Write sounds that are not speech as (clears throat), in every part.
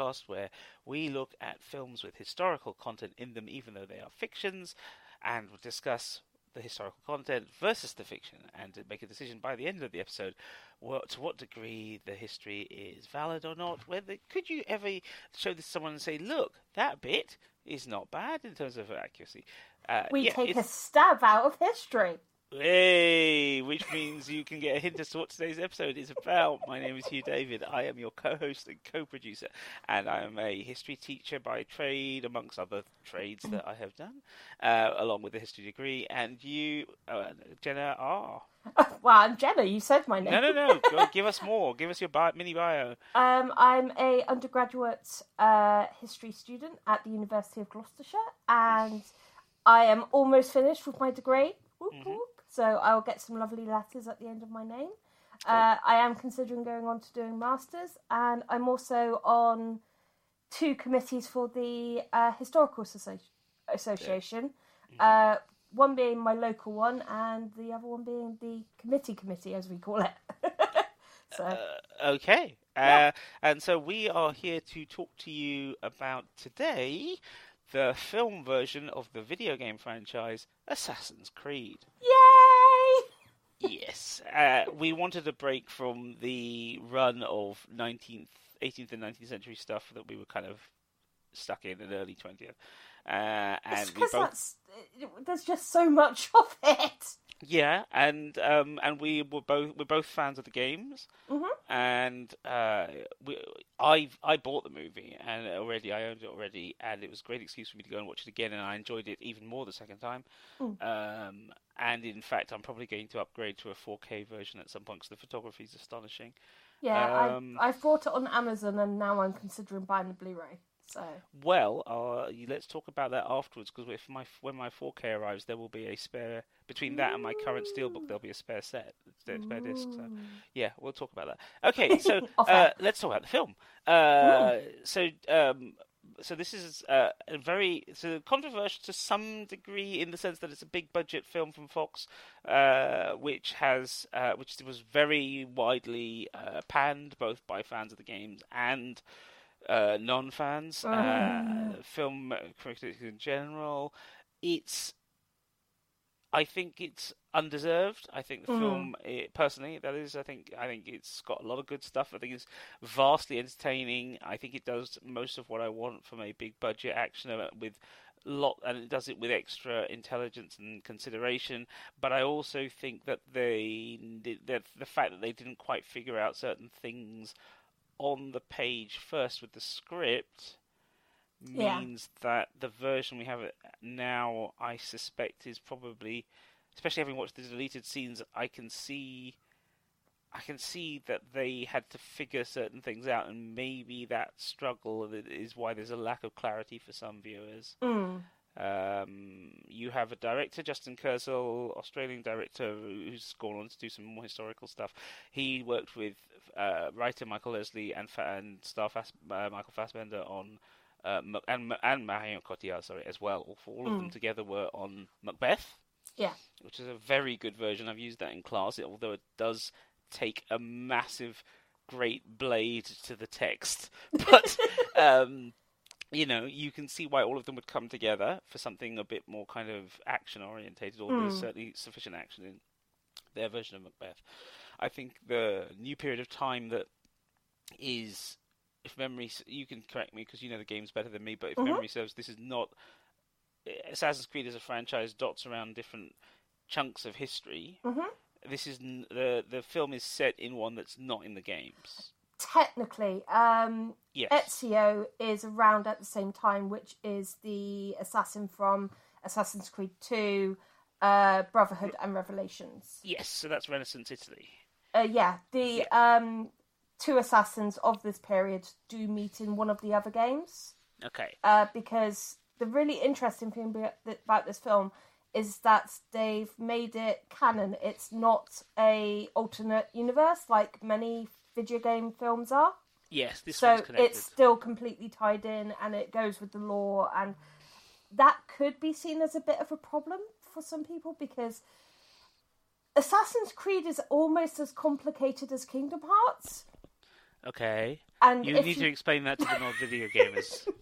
podcast where we look at films with historical content in them, even though they are fictions, and we'll discuss the historical content versus the fiction, and to make a decision by the end of the episode what, to what degree the history is valid or not. Whether could you ever show this to someone and say, "Look, that bit is not bad in terms of accuracy." Uh, we yeah, take a stab out of history. Hey, which means you can get a hint as to what today's episode is about. My name is Hugh David. I am your co-host and co-producer, and I am a history teacher by trade, amongst other trades that I have done, uh, along with a history degree. And you, uh, Jenna, are. (laughs) well, I'm Jenna. You said my name. No, no, no. Go, give us more. Give us your bio, mini bio. Um, I'm a undergraduate uh, history student at the University of Gloucestershire, and I am almost finished with my degree. Mm-hmm. So I'll get some lovely letters at the end of my name. Uh, I am considering going on to doing masters, and I'm also on two committees for the uh, historical association. Mm-hmm. Uh, one being my local one, and the other one being the committee committee, as we call it. (laughs) so. Uh, okay, yeah. Uh, and so we are here to talk to you about today the film version of the video game franchise Assassin's Creed. Yay! Yes, uh, we wanted a break from the run of 19th, 18th, and 19th century stuff that we were kind of stuck in in early 20th. Uh, and because both... there's just so much (laughs) of it. Yeah, and um, and we were both we're both fans of the games, mm-hmm. and uh, we I I bought the movie and already I owned it already, and it was a great excuse for me to go and watch it again, and I enjoyed it even more the second time. Mm. Um, and in fact, I'm probably going to upgrade to a 4K version at some point because the photography is astonishing. Yeah, um, I I bought it on Amazon, and now I'm considering buying the Blu-ray. So well, uh, let's talk about that afterwards because if my when my 4K arrives, there will be a spare between that and my current steelbook. There'll be a spare set, spare, spare disc. So yeah, we'll talk about that. Okay, (laughs) so uh, let's talk about the film. Uh, so um, so this is uh, a very so controversial to some degree in the sense that it's a big budget film from Fox, uh, which has uh, which was very widely uh, panned both by fans of the games and uh, non-fans, uh, uh, film critics in general. It's, I think it's undeserved. I think the mm. film, it, personally, that is, I think, I think it's got a lot of good stuff. I think it's vastly entertaining. I think it does most of what I want from a big budget action with lot and it does it with extra intelligence and consideration but i also think that they the, the fact that they didn't quite figure out certain things on the page first with the script means yeah. that the version we have now, I suspect, is probably, especially having watched the deleted scenes, I can see, I can see that they had to figure certain things out, and maybe that struggle is why there's a lack of clarity for some viewers. Mm. Um, you have a director, Justin Kurzel, Australian director, who's gone on to do some more historical stuff. He worked with uh, writer Michael Lesslie and and star Fass, uh, Michael Fassbender on uh, and and Marion Cotillard, sorry, as well. All of mm. them together were on Macbeth. Yeah, which is a very good version. I've used that in class, although it does take a massive, great blade to the text, but. (laughs) um, you know, you can see why all of them would come together for something a bit more kind of action orientated, or mm. there's certainly sufficient action in their version of Macbeth. I think the new period of time that is, if memory, you can correct me because you know the games better than me, but if mm-hmm. memory serves, this is not Assassin's Creed as a franchise dots around different chunks of history. Mm-hmm. This is the the film is set in one that's not in the games. Technically, um, yes. Ezio is around at the same time, which is the assassin from Assassin's Creed Two, uh, Brotherhood and Revelations. Yes, so that's Renaissance Italy. Uh, yeah, the yeah. Um, two assassins of this period do meet in one of the other games. Okay. Uh, because the really interesting thing about this film is that they've made it canon. It's not a alternate universe like many video game films are. Yes, this so it's still completely tied in, and it goes with the lore, and that could be seen as a bit of a problem for some people because Assassin's Creed is almost as complicated as Kingdom Hearts. Okay. And You need you- to explain that to the non-video gamers. (laughs)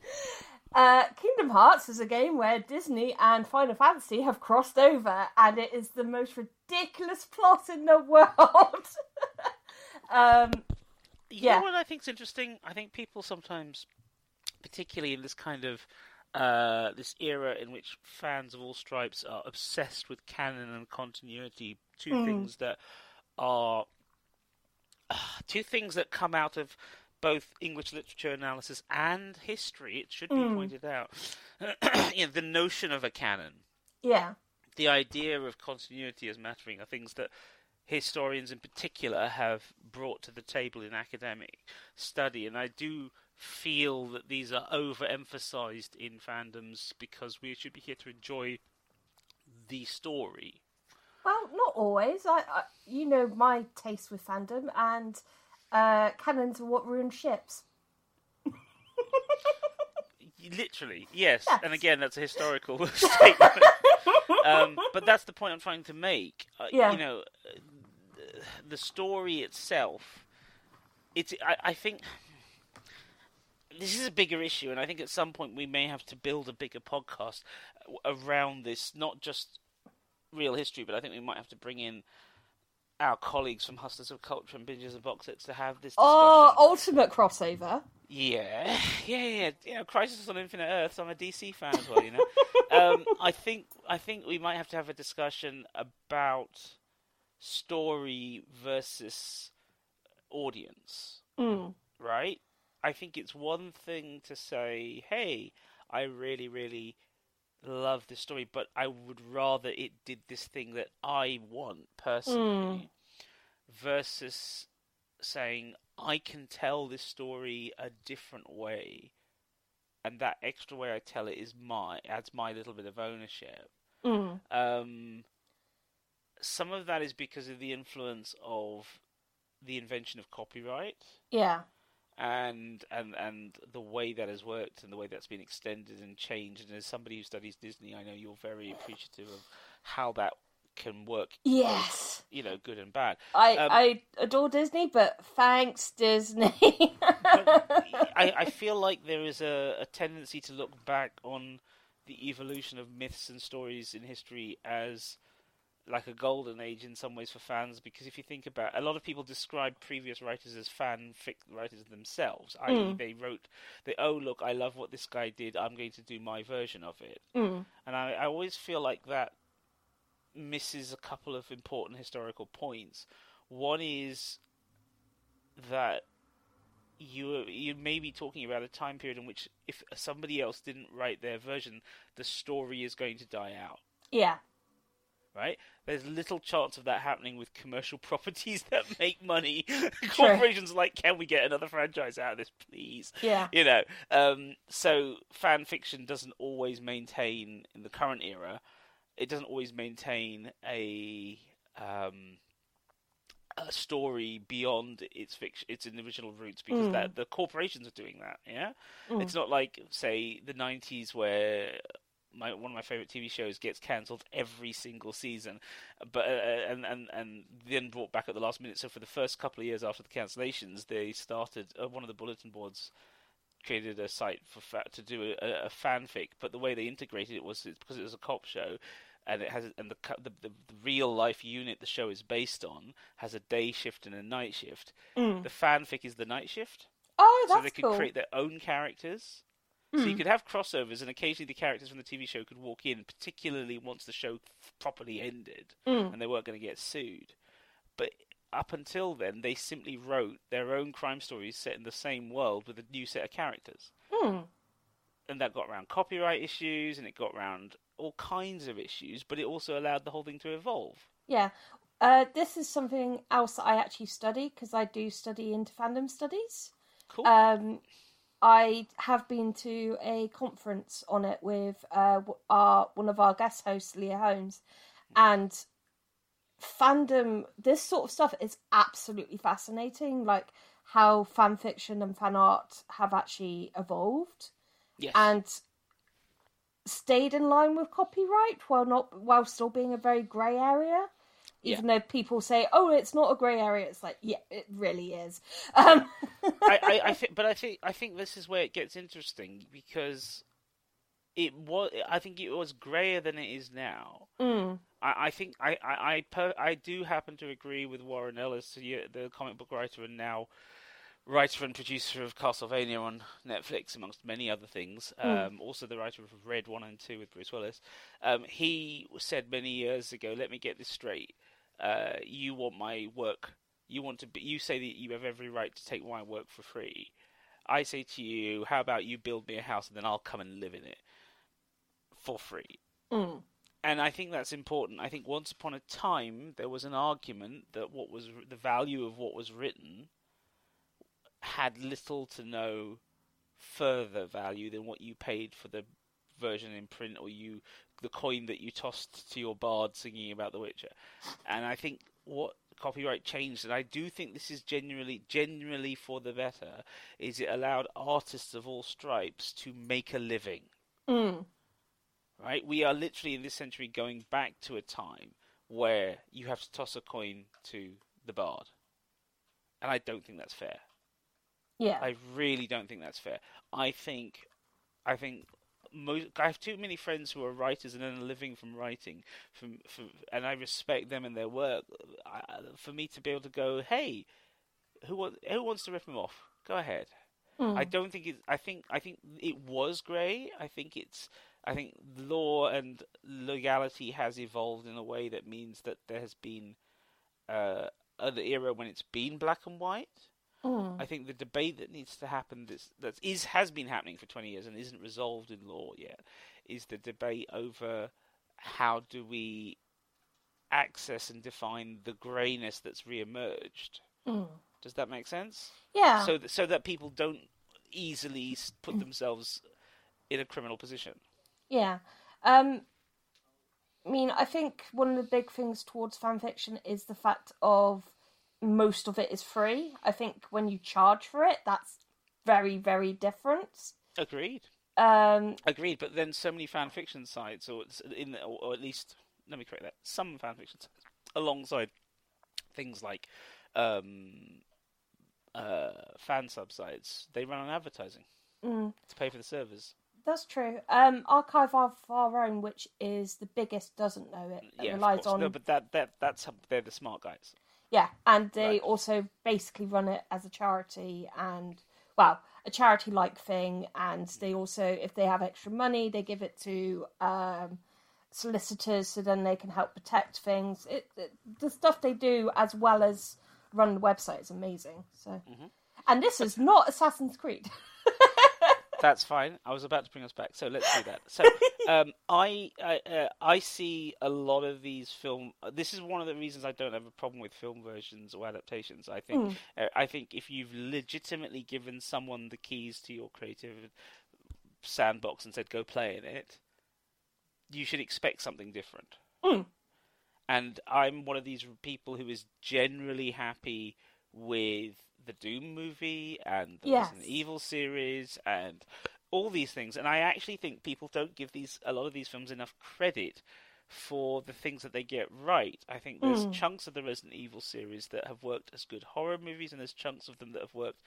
Uh, Kingdom Hearts is a game where Disney and Final Fantasy have crossed over, and it is the most ridiculous plot in the (laughs) world. (laughs) um, You Yeah. know what I think's interesting? I think people sometimes, particularly in this kind of uh, this era in which fans of all stripes are obsessed with canon and continuity, two Mm. things that are (sighs) two things that come out of both English literature analysis and history. It should be Mm. pointed out. (clears throat) you know, the notion of a canon yeah, the idea of continuity as mattering are things that historians in particular have brought to the table in academic study and I do feel that these are overemphasized in fandoms because we should be here to enjoy the story. well, not always. I, I, you know, my taste with fandom and uh, cannons are what ruin ships. (laughs) Literally, yes. Yes. And again, that's a historical (laughs) statement. (laughs) um, but that's the point I'm trying to make. Uh, Yeah. You know, the story itself. It's. I, I think this is a bigger issue, and I think at some point we may have to build a bigger podcast around this. Not just real history, but I think we might have to bring in our colleagues from Hustlers of Culture and Binges and Box Sets to have this discussion. Oh, ultimate crossover. Yeah, (laughs) yeah, yeah. You know, Crisis on Infinite Earths. I'm a DC fan as well. You know, (laughs) um, I think I think we might have to have a discussion about story versus audience, Mm. right? I think it's one thing to say, "Hey, I really, really love this story, but I would rather it did this thing that I want personally," versus saying, I can tell this story a different way, and that extra way I tell it is my adds my little bit of ownership. Mm. Um, some of that is because of the influence of the invention of copyright Yeah. and and and the way that has worked and the way that's been extended and changed. And as somebody who studies Disney, I know you're very appreciative of how that can work. both, Yes. you know, good and bad. I, Um, I adore Disney, but thanks, Disney. I, I (laughs) feel like there is a, a tendency to look back on the evolution of myths and stories in history as like a golden age in some ways for fans because if you think about a lot of people describe previous writers as fanfic writers themselves i.e. Mm. they wrote they oh look i love what this guy did i'm going to do my version of it Mm. and I, I always feel like that misses a couple of important historical points. One is that you you may be talking about a time period in which if somebody else didn't write their version, the story is going to die out. Yeah. Right? There's little chance of that happening with commercial (laughs) properties that make money. Corporations are like, can we get another franchise out of this, please? Yeah. you know um, so fan fiction doesn't always maintain in the current era it doesn't always maintain a um, a story beyond its fiction its original roots because Mm. that the corporations are doing that yeah Mm. it's not like say the 90s where my one of my favorite TV shows gets cancelled every single season, but uh, and and and then brought back at the last minute. So for the first couple of years after the cancellations, they started uh, one of the bulletin boards created a site for fa- to do a, a fanfic, but the way they integrated it was it's because it was a cop show. And it has, and the, the the the real life unit the show is based on has a day shift and a night shift. Mm. The fanfic is the night shift, Oh, that's cool. so they could cool. create their own characters. So you Mm. could have crossovers, and occasionally the characters from the TV show could walk in, particularly once the show properly ended Mm. and they weren't going to get sued. But up until then, they simply wrote their own crime stories set in the same world with a new set of characters. Mm. And that got around copyright issues, and it got around all kinds of issues, but it also allowed the whole thing to evolve. Yeah. Uh, this is something else that I actually study because I do study into fandom studies. Cool. Um, I have been to a conference on it with uh, our one of our guest hosts, Leah Holmes, and fandom. This sort of stuff is absolutely fascinating. Like how fan fiction and fan art have actually evolved yes. and stayed in line with copyright while not while still being a very grey area. Even though people say, "Oh, it's not a grey area," it's like, yeah, it really is. Um... I, I, I (laughs) think, but I think, I think this is where it gets interesting because it was. I think it was grayer than it is now. Mm. I, I think I I I, per, I do happen to agree with Warren Ellis, the comic book writer and now writer and producer of Castlevania on Netflix, amongst many other things. Mm. Um, also, the writer of Red One and Two with Bruce Willis. Um, he said many years ago, "Let me get this straight. Uh, you want my work. You want to be. You say that you have every right to take my work for free. I say to you, how about you build me a house and then I'll come and live in it for free." Mm. And I think that's important. I think once upon a time there was an argument that what was the value of what was written had little to no further value than what you paid for the version in print or you the coin that you tossed to your bard singing about The Witcher. And I think what copyright changed, and I do think this is genuinely genuinely for the better, is it allowed artists of all stripes to make a living. Mm. Right? We are literally in this century going back to a time where you have to toss a coin to the bard. And I don't think that's fair. Yeah. I really don't think that's fair. I think, I think most, I have too many friends who are writers and earn a living from writing, from, from and I respect them and their work. I, for me to be able to go, hey, who who wants to rip him off? Go ahead. Mm. I don't think it. I think I think it was grey. I think it's. I think law and legality has evolved in a way that means that there has been uh, an era when it's been black and white Mm. I think the debate that needs to happen that's, that is has been happening for 20 years and isn't resolved in law yet is the debate over how do we access and define the greyness that's re-emerged. Mm. Does that make sense? Yeah. So that, so that people don't easily put themselves in a criminal position. Yeah. Um, I mean, I think one of the big things towards fan fiction is the fact of most of it is free. I think when you charge for it, that's very, very different. Agreed. Um, Agreed. But then so many fan fiction sites, or in, or at least let me correct that, some fan fiction sites, alongside things like um, uh, fan sub sites, they run on advertising mm, to pay for the servers. that's true. Um, Archive of Our Own, which is the biggest, doesn't know it. It Yeah, relies on No, but that that that's they're the smart guys. Yeah, and they Right. also basically run it as a charity and well, a charity like thing and they also if they have extra money, they give it to um, solicitors so then they can help protect things. It, it the stuff they do as well as run the website is amazing. So Mhm. and this is not Assassin's Creed. (laughs) That's fine. I was about to bring us back, so let's do that. So, (laughs) um, I I, uh, I see a lot of these film. This is one of the reasons I don't have a problem with film versions or adaptations. I think uh, I think if you've legitimately given someone the keys to your creative sandbox and said go play in it, you should expect something different. Mm. And I'm one of these people who is generally happy with the Doom movie and the Yes. Resident Evil series and all these things. And I actually think people don't give these a lot of these films enough credit for the things that they get right. I think there's Mm. chunks of the Resident Evil series that have worked as good horror movies, and there's chunks of them that have worked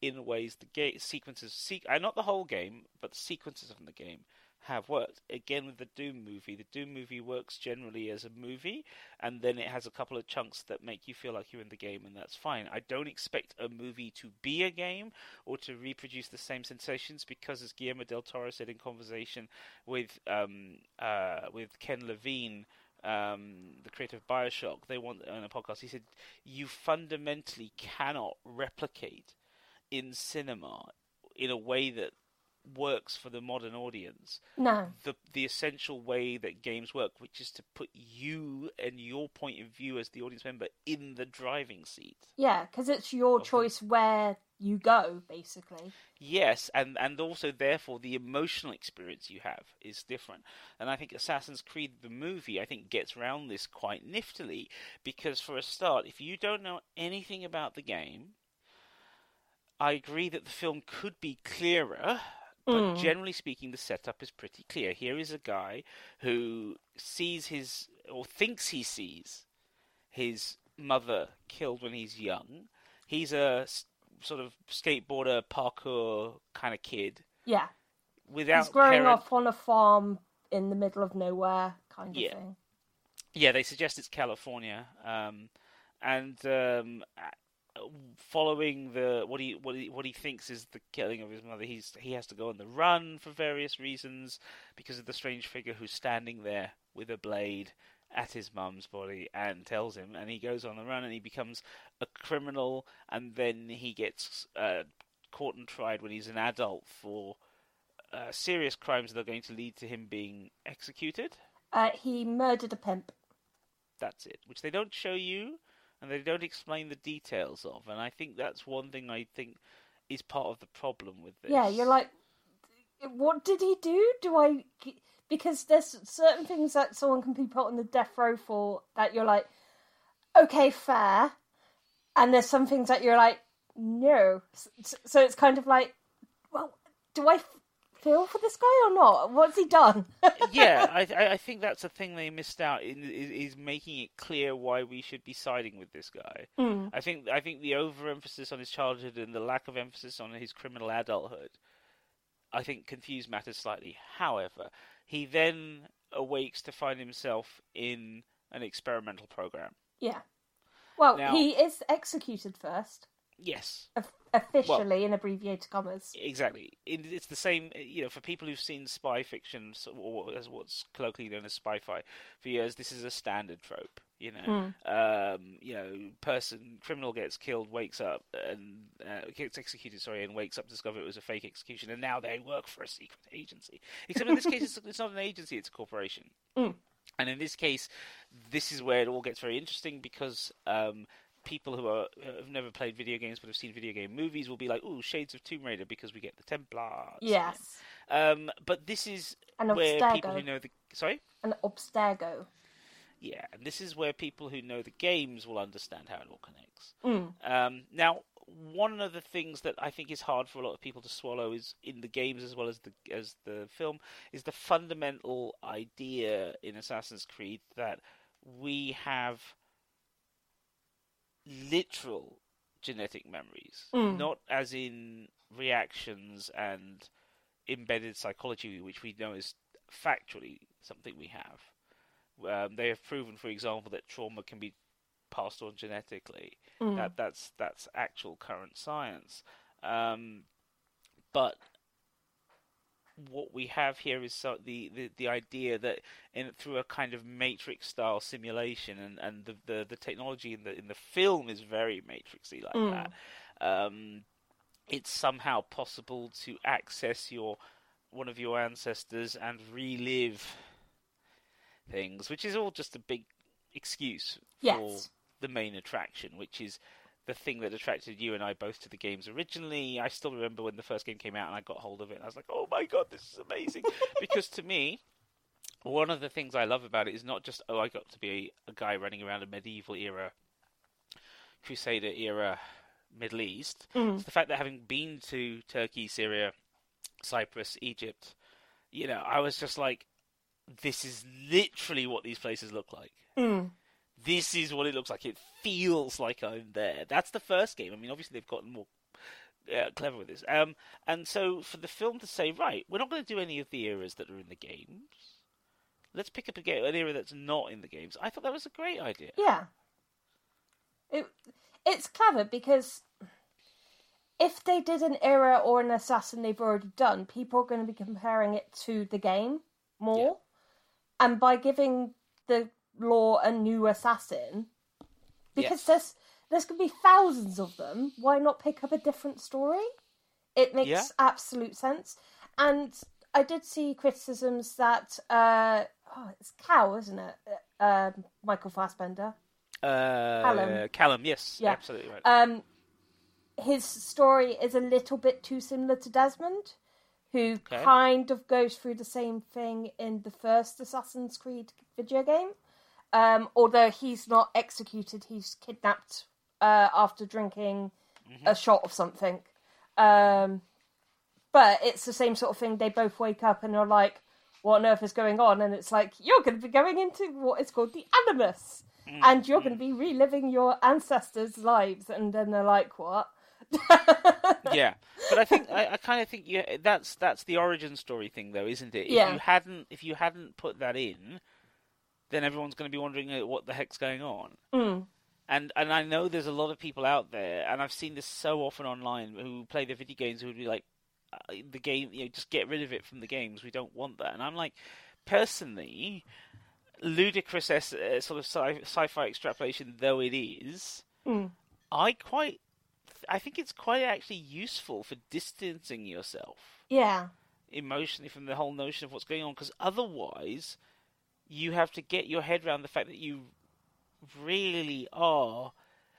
in ways the game sequences, se- uh, not the whole game, but the sequences of the game have worked. Again, with the Doom movie, the Doom movie works generally as a movie, and then it has a couple of chunks that make you feel like you're in the game, and that's fine. I don't expect a movie to be a game or to reproduce the same sensations because, as Guillermo del Toro said in conversation with um, uh, with Ken Levine. Um, the creator of Bioshock, they want on a podcast. He said, "You fundamentally cannot replicate in cinema in a way that works for the modern audience no. the the essential way that games work, which is to put you and your point of view as the audience member in the driving seat. Yeah, because it's your choice where you go, basically. Yes, and and also therefore the emotional experience you have is different. And I think Assassin's Creed the movie I think gets around this quite niftily because for a start, if you don't know anything about the game, I agree that the film could be clearer. But Mm. generally speaking, the setup is pretty clear. Here is a guy who sees his, or thinks he sees, his mother killed when he's young. He's a sort of skateboarder, parkour kind of kid Yeah. without He's growing parent- up on a farm in the middle of nowhere, kind of Yeah. thing. Yeah, they suggest it's California, um, and um, following the what he what he what he thinks is the killing of his mother, he's he has to go on the run for various reasons because of the strange figure who's standing there with a blade at his mum's body and tells him, and he goes on the run and he becomes a criminal, and then he gets uh, caught and tried when he's an adult for. Uh, serious crimes that are going to lead to him being executed. Uh, he murdered a pimp. That's it, which they don't show you and they don't explain the details of. And I think that's one thing I think is part of the problem with this. Yeah, you're like, what did he do? Do I? Because there's certain things that someone can be put on the death row for that you're like, okay, fair, and there's some things that you're like, no. S- So it's kind of like, well, do I feel for this guy or not? What's he done? (laughs) yeah, I, I think that's a thing they missed out in is, is making it clear why we should be siding with this guy. Mm. I think I think the overemphasis on his childhood and the lack of emphasis on his criminal adulthood, I think confused matters slightly. However, he then awakes to find himself in an experimental program. Yeah. Well, Now- he is executed first, Yes, of- officially in abbreviated commas. Exactly. It's the same, you know, for people who've seen spy fiction, or as what's colloquially known as spy-fi, for years, this is a standard trope. You know, um, you know, person, criminal gets killed, wakes up, and uh, gets executed. Sorry, and wakes up to discover it was a fake execution, and now they work for a secret agency. Except in this case, it's, it's not an agency; it's a corporation. Mm. And in this case, this is where it all gets very interesting because um, people who are have never played video games but have seen video game movies will be like, "Ooh, Shades of Tomb Raider," because we get the Templars. Yes. Um, but this is And where people who know the sorry, An Abstergo. yeah, and this is where people who know the games will understand how it all connects. Mm. Um, now, one of the things that I think is hard for a lot of people to swallow is in the games as well as the as the film is the fundamental idea in Assassin's Creed that we have literal genetic memories, Mm. not as in reactions and embedded psychology, which we know is factually something we have. Um, they have proven, for example, that trauma can be passed on genetically. Mm. That that's that's actual current science. Um, but what we have here is so the, the, the idea that in through a kind of matrix style simulation and, and the, the, the technology in the in the film is very matrixy like Mm. that. Um, it's somehow possible to access your one of your ancestors and relive things, which is all just a big excuse for the main attraction, which is the thing that attracted you and I both to the games originally. I still remember when the first game came out and I got hold of it and I was like, "Oh my god, this is amazing!" (laughs) because to me, one of the things I love about it is not just oh, I got to be a guy running around a medieval era, Crusader era Middle East. Mm. It's the fact that having been to Turkey, Syria, Cyprus, Egypt, you know, I was just like, this is literally what these places look like. Mm. This is what it looks like. It feels like I'm there. That's the first game. I mean, obviously they've gotten more uh, clever with this. Um, and so for the film to say, right, we're not going to do any of the eras that are in the games. Let's pick up a ga- an era that's not in the games. I thought that was a great idea. Yeah. It it's clever because if they did an era or an assassin they've already done, people are going to be comparing it to the game more. And by giving the lore a new assassin, because Yes. there's there's going to be thousands of them, why not pick up a different story? It makes Yeah. absolute sense. And I did see criticisms that uh, oh, it's Cow, isn't it? Uh, um, Michael Fassbender. Uh, Callum. Callum, yes, Yeah. absolutely right. um, his story is a little bit too similar to Desmond, who Okay. kind of goes through the same thing in the first Assassin's Creed video game. Um, although he's not executed, he's kidnapped uh, after drinking a shot of something. Um, but it's the same sort of thing. They both wake up and are like, "What on earth is going on?" And it's like you're going to be going into what is called the Animus. mm. and you're going to be reliving your ancestors' lives, and then they're like, "What?" (laughs) yeah, but I think I, I kind of think you, that's that's the origin story thing, though, isn't it? If yeah. you hadn't if you hadn't put that in, then everyone's going to be wondering uh, what the heck's going on. Mm. And and I know there's a lot of people out there, and I've seen this so often online who play the video games who would be like, uh, the game, you know, just get rid of it from the games. We don't want that. And I'm like, personally, ludicrous uh, sort of sci- sci-fi extrapolation though it is, mm. I quite, I think it's quite actually useful for distancing yourself. Yeah. Emotionally from the whole notion of what's going on, because otherwise, you have to get your head around the fact that you really are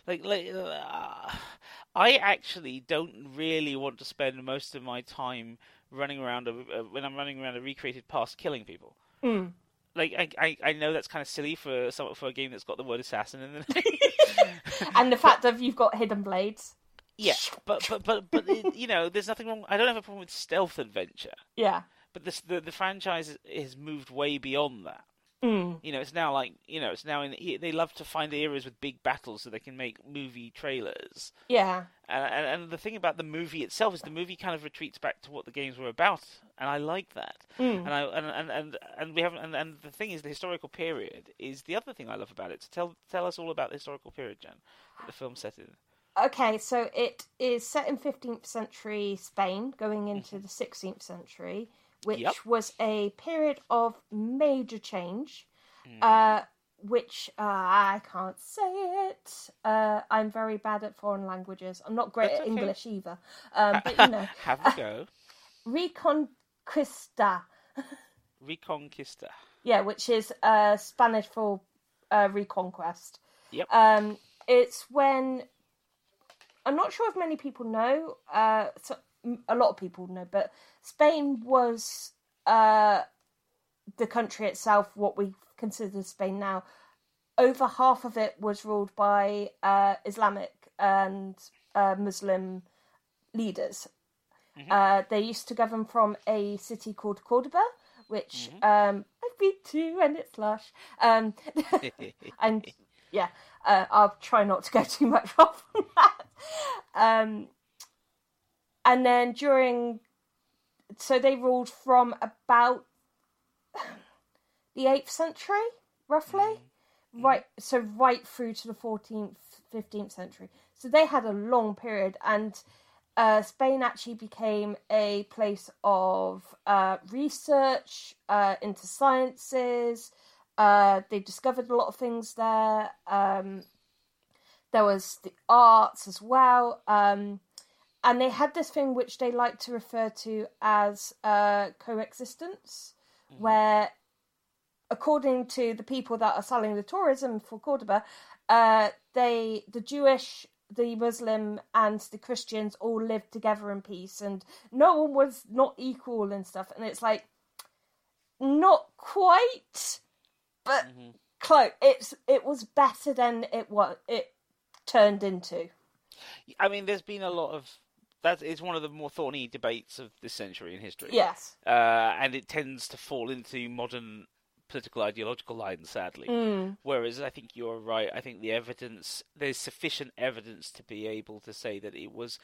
like like uh, I actually don't really want to spend most of my time running around a, uh, when I'm running around a recreated past killing people. Mm. Like I, I, I know that's kind of silly for some for a game that's got the word assassin in it, (laughs) and the fact that you've got hidden blades. Yeah, but but but but it, you know, there's nothing wrong. I don't have a problem with stealth adventure. Yeah, but this the the franchise has moved way beyond that. Mm. You know, it's now like you know, it's now in. They love to find eras with big battles so they can make movie trailers. Yeah. And, and, and the thing about the movie itself is the movie kind of retreats back to what the games were about, and I like that. Mm. And I and, and and and we have and, and the thing is the historical period is the other thing I love about it. So tell tell us all about the historical period, Jen, that the film set in. Okay, so it is set in 15th century Spain, going into the 16th century which yep. was a period of major change, mm. uh, which uh, I can't say it. Uh, I'm very bad at foreign languages. I'm not great That's at okay. English either. Um, but you (laughs) know, have a go. (laughs) Reconquista. (laughs) Reconquista. Yeah, which is uh, Spanish for uh, reconquest. Yep. Um, it's when I'm not sure if many people know. Uh, so a lot of people know, but Spain was uh, the country itself, what we consider Spain now. Over half of it was ruled by uh, Islamic and uh, Muslim leaders. Mm-hmm. Uh, they used to govern from a city called Cordoba, which mm-hmm. um, I've been to, and it's lush. Um, (laughs) and (laughs) yeah, uh, I'll try not to go too much (laughs) off on that. Um, and then during so they ruled from about the 8th century roughly? Mm-hmm. right so right through to the 14th 15th century. So they had a long period and uh, spain actually became a place of uh, research uh, into sciences. Uh, they discovered a lot of things there. Um, there was the arts as well. Um, and they had this thing which they like to refer to as uh, coexistence, mm-hmm. where, according to the people that are selling the tourism for Cordoba, uh, they the Jewish, the Muslim, and the Christians all lived together in peace, and no one was not equal and stuff. And it's like not quite, but mm-hmm. close. It's it was better than it was it turned into. I mean, there's been a lot of that is one of the more thorny debates of this century in history. Yes. Uh, and it tends to fall into modern political ideological lines, sadly. Mm. Whereas I think you're right. I think the evidence, there's sufficient evidence to be able to say that it was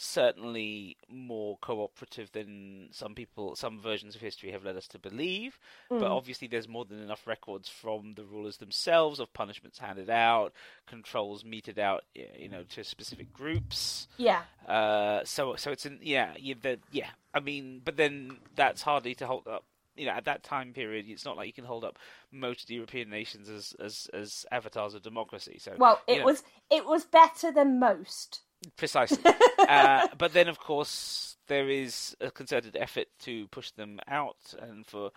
certainly more cooperative than some people, some versions of history have led us to believe. Mm. But obviously, there's more than enough records from the rulers themselves of punishments handed out, controls meted out, you know, to specific groups. Yeah. Uh, so, so it's in yeah, yeah, the, yeah. I mean, but then that's hardly to hold up. You know, at that time period, it's not like you can hold up most European nations as as, as avatars of democracy. So, well, it know. was it was better than most. Precisely. (laughs) uh, but then, of course, there is a concerted effort to push them out, and for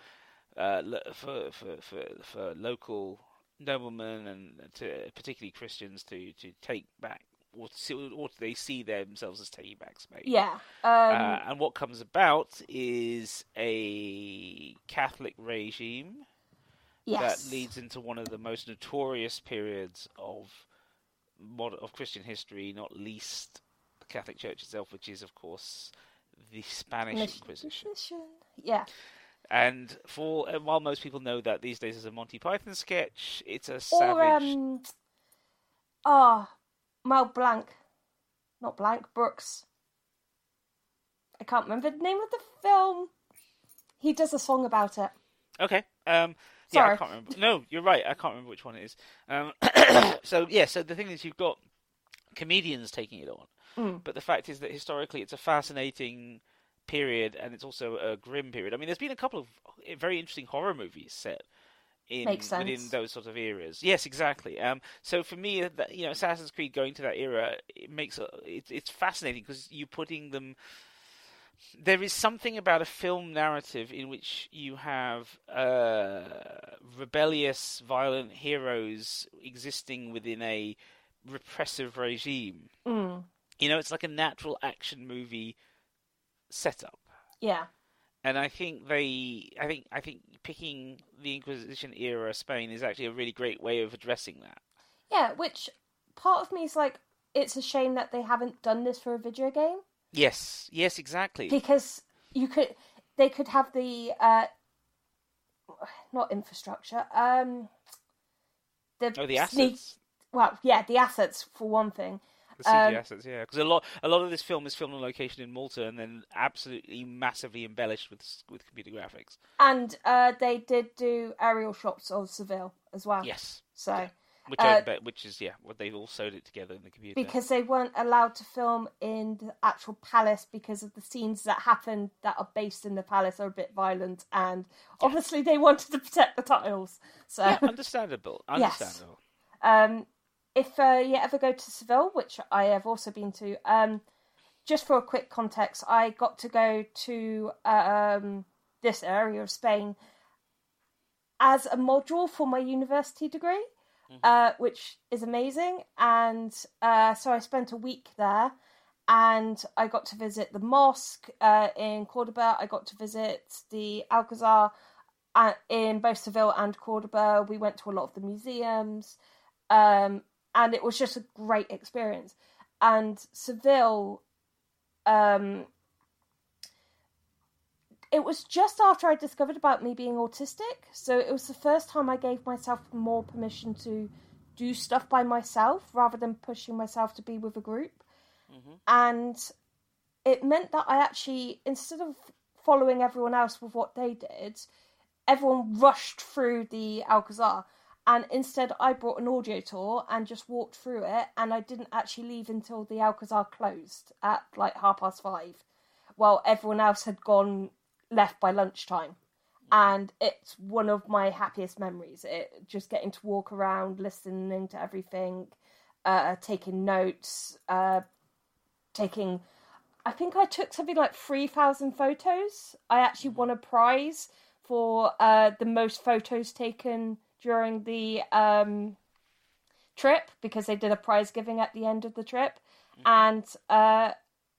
uh, for, for for for local noblemen and to particularly Christians to to take back or to see, or they see themselves as taking back Spain. Yeah. Um... Uh, and what comes about is a Catholic regime yes. that leads into one of the most notorious periods of of Christian history, not least the Catholic Church itself, which is, of course, the Spanish Inquisition. Yeah. And for and while most people know that these days as a Monty Python sketch, it's a Or savage. um, ah, Mel Blanc, not Blanc Brooks. I can't remember the name of the film. He does a song about it. Okay. Um, yeah, I can't remember. No, you're right. I can't remember which one it is. Um, (coughs) so yeah, so the thing is, you've got comedians taking it on, Mm. but the fact is that historically, it's a fascinating period, and it's also a grim period. I mean, there's been a couple of very interesting horror movies set. In, within those sort of eras, yes, exactly. Um, so for me, uh, that, you know, Assassin's Creed going to that era, it makes a, it, it's fascinating because you're putting them there is something about a film narrative in which you have uh, rebellious, violent heroes existing within a repressive regime. Mm. You know, it's like a natural action movie setup. Yeah, And I think they, I think, I think picking the Inquisition era Spain is actually a really great way of addressing that. yeah. Which part of me is like, it's a shame that they haven't done this for a video game Yes, yes, exactly. because you could, they could have the, uh, not infrastructure, um, the Oh, the sneak- assets. well, yeah, the assets for one thing. The CG Um, assets, yeah, because a lot, a lot of this film is filmed on location in Malta, and then absolutely massively embellished with with computer graphics. And uh, they did do aerial shots of Seville as well. Yes, So which Uh, I bet, which is yeah, what they've all sewed it together in the computer. because they weren't allowed to film in the actual palace because of the scenes that happened that are based in the palace are a bit violent and obviously they wanted to protect the tiles. So yeah, (laughs) understandable, Yes. understandable. um, if uh, you ever go to Seville, which I have also been to, um, just for a quick context, I got to go to um, this area of Spain as a module for my university degree, uh, which is amazing. And uh, so I spent a week there. And I got to visit the mosque uh, in Cordoba. I got to visit the Alcazar uh, in both Seville and Cordoba. We went to a lot of the museums um, and it was just a great experience. And Seville, um, it was just after I discovered about me being autistic, so it was the first time I gave myself more permission to do stuff by myself rather than pushing myself to be with a group. Mm-hmm. And it meant that I actually, instead of following everyone else with what they did, everyone rushed through the Alcazar and instead I brought an audio tour and just walked through it and I didn't actually leave until the Alcazar closed at like half past five while everyone else had gone left by lunchtime. And it's one of my happiest memories. It just getting to walk around listening to everything uh taking notes uh taking I think I took something like 3,000 photos. I actually won a prize for uh, the most photos taken during the um, trip because they did a prize giving at the end of the trip. And uh,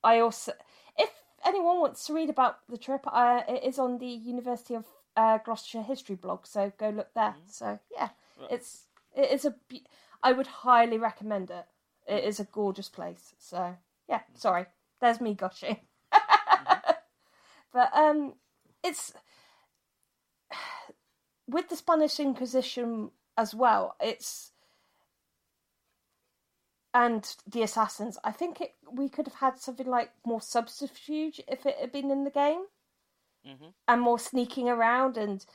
I also, if anyone wants to read about the trip, uh, it is on the University of uh, Gloucestershire history blog, so go look there. So yeah, it's it is a. be- I would highly recommend it. It is a gorgeous place. So yeah, sorry, there's me gushing. (laughs) but um, it's (sighs) with the Spanish Inquisition as well. It's and the assassins. I think it we could have had something like more subterfuge if it had been in the game, Mhm. and more sneaking around and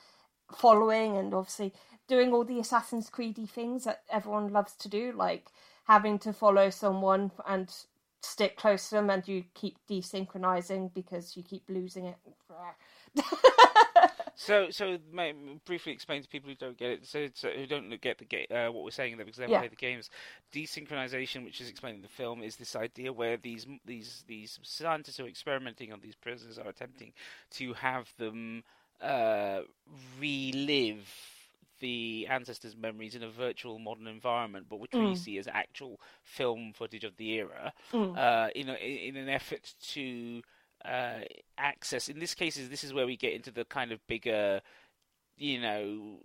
following, and obviously doing all the Assassin's Creedy things that everyone loves to do, like having to follow someone and stick close to them, and you keep desynchronizing because you keep losing it. (laughs) So, so may, briefly explain to people who don't get it, so, so who don't get the ga- uh, what we're saying there because they haven't Yeah. played the games. Desynchronization, which is explained in the film, is this idea where these these these scientists who are experimenting on these prisoners are attempting to have them uh, relive the ancestors' memories in a virtual modern environment, but which we Mm. see as actual film footage of the era, Mm. uh, in, a, in an effort to uh, access. In this case, is this is where we get into the kind of bigger, you know,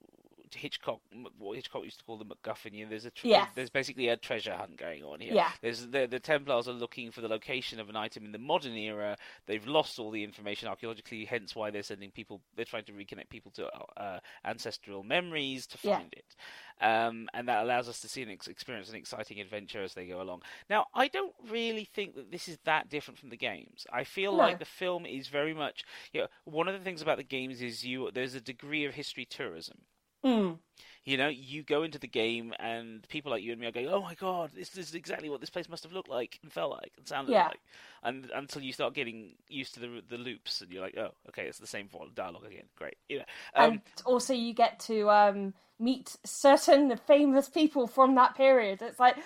Hitchcock, what Hitchcock used to call the MacGuffin. You know, there's a tr- Yes. there's basically a treasure hunt going on here. Yeah. There's the the Templars are looking for the location of an item in the modern era. They've lost all the information archaeologically, hence why they're sending people. They're trying to reconnect people to uh, ancestral memories to Yeah. find it, um, and that allows us to see and ex- experience an exciting adventure as they go along. Now, I don't really think that this is that different from the games. I feel No. like the film is very much. You know, one of the things about the games is you there's a degree of history tourism. Mm. You know, you go into the game and people like you and me are going, "Oh my god, this is exactly what this place must have looked like and felt like and sounded Yeah. like," and until you start getting used to the the loops and you're like, "Oh, okay, it's the same dialogue again. Great." You know, um, and also you get to um, meet certain famous people from that period. It's like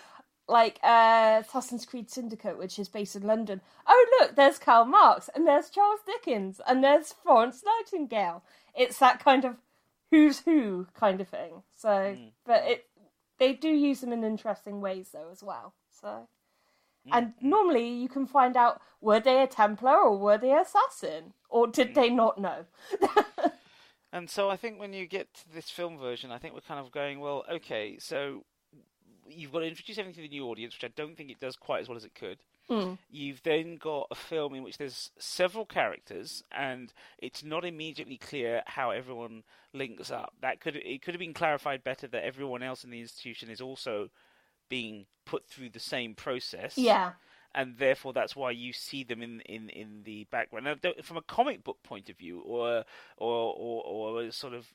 like uh, Assassin's Creed Syndicate, which is based in London. Oh look, there's Karl Marx and there's Charles Dickens and there's Florence Nightingale. It's that kind of who's who kind of thing. So, hmm. but it they do use them in interesting ways though as well. So. Hmm. And normally you can find out were they a Templar or were they an assassin or did they not know? (laughs) And so I think when you get to this film version, I think we're kind of going, well, okay, so you've got to introduce everything to the new audience, which I don't think it does quite as well as it could. Hmm. You've then got a film in which there's several characters, and it's not immediately clear how everyone links up. That could it could have been clarified better that everyone else in the institution is also being put through the same process yeah. and therefore that's why you see them in in, in the background. Now, from a comic book point of view, or or or, or a sort of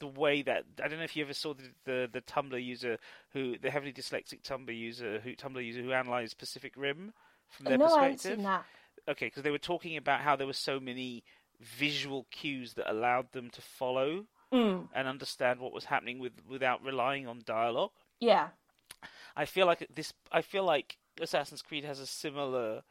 the way that I don't know if you ever saw the the, the Tumblr user who the heavily dyslexic Tumblr user who Tumblr user who analysed Pacific Rim from their no, perspective. seen that. Okay, because they were talking about how there were so many visual cues that allowed them to follow Mm. and understand what was happening with without relying on dialogue. Yeah. I feel like this. I feel like Assassin's Creed has a similar,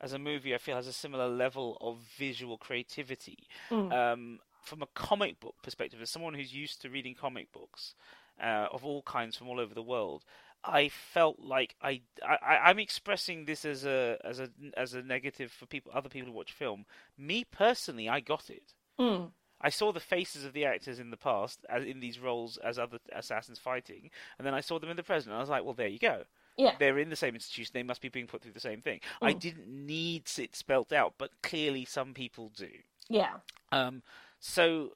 as a movie. I feel has a similar level of visual creativity. Um, from a comic book perspective, as someone who's used to reading comic books uh, of all kinds from all over the world, I felt like I, I I'm expressing this as a as a as a negative for people other people who watch film. Me personally, I got it. Mm. I saw the faces of the actors in the past as in these roles as other assassins fighting, and then I saw them in the present. And I was like, well, there you go. Yeah. They're in the same institution. They must be being put through the same thing. I didn't need it spelt out, but clearly some people do. Yeah. Um, so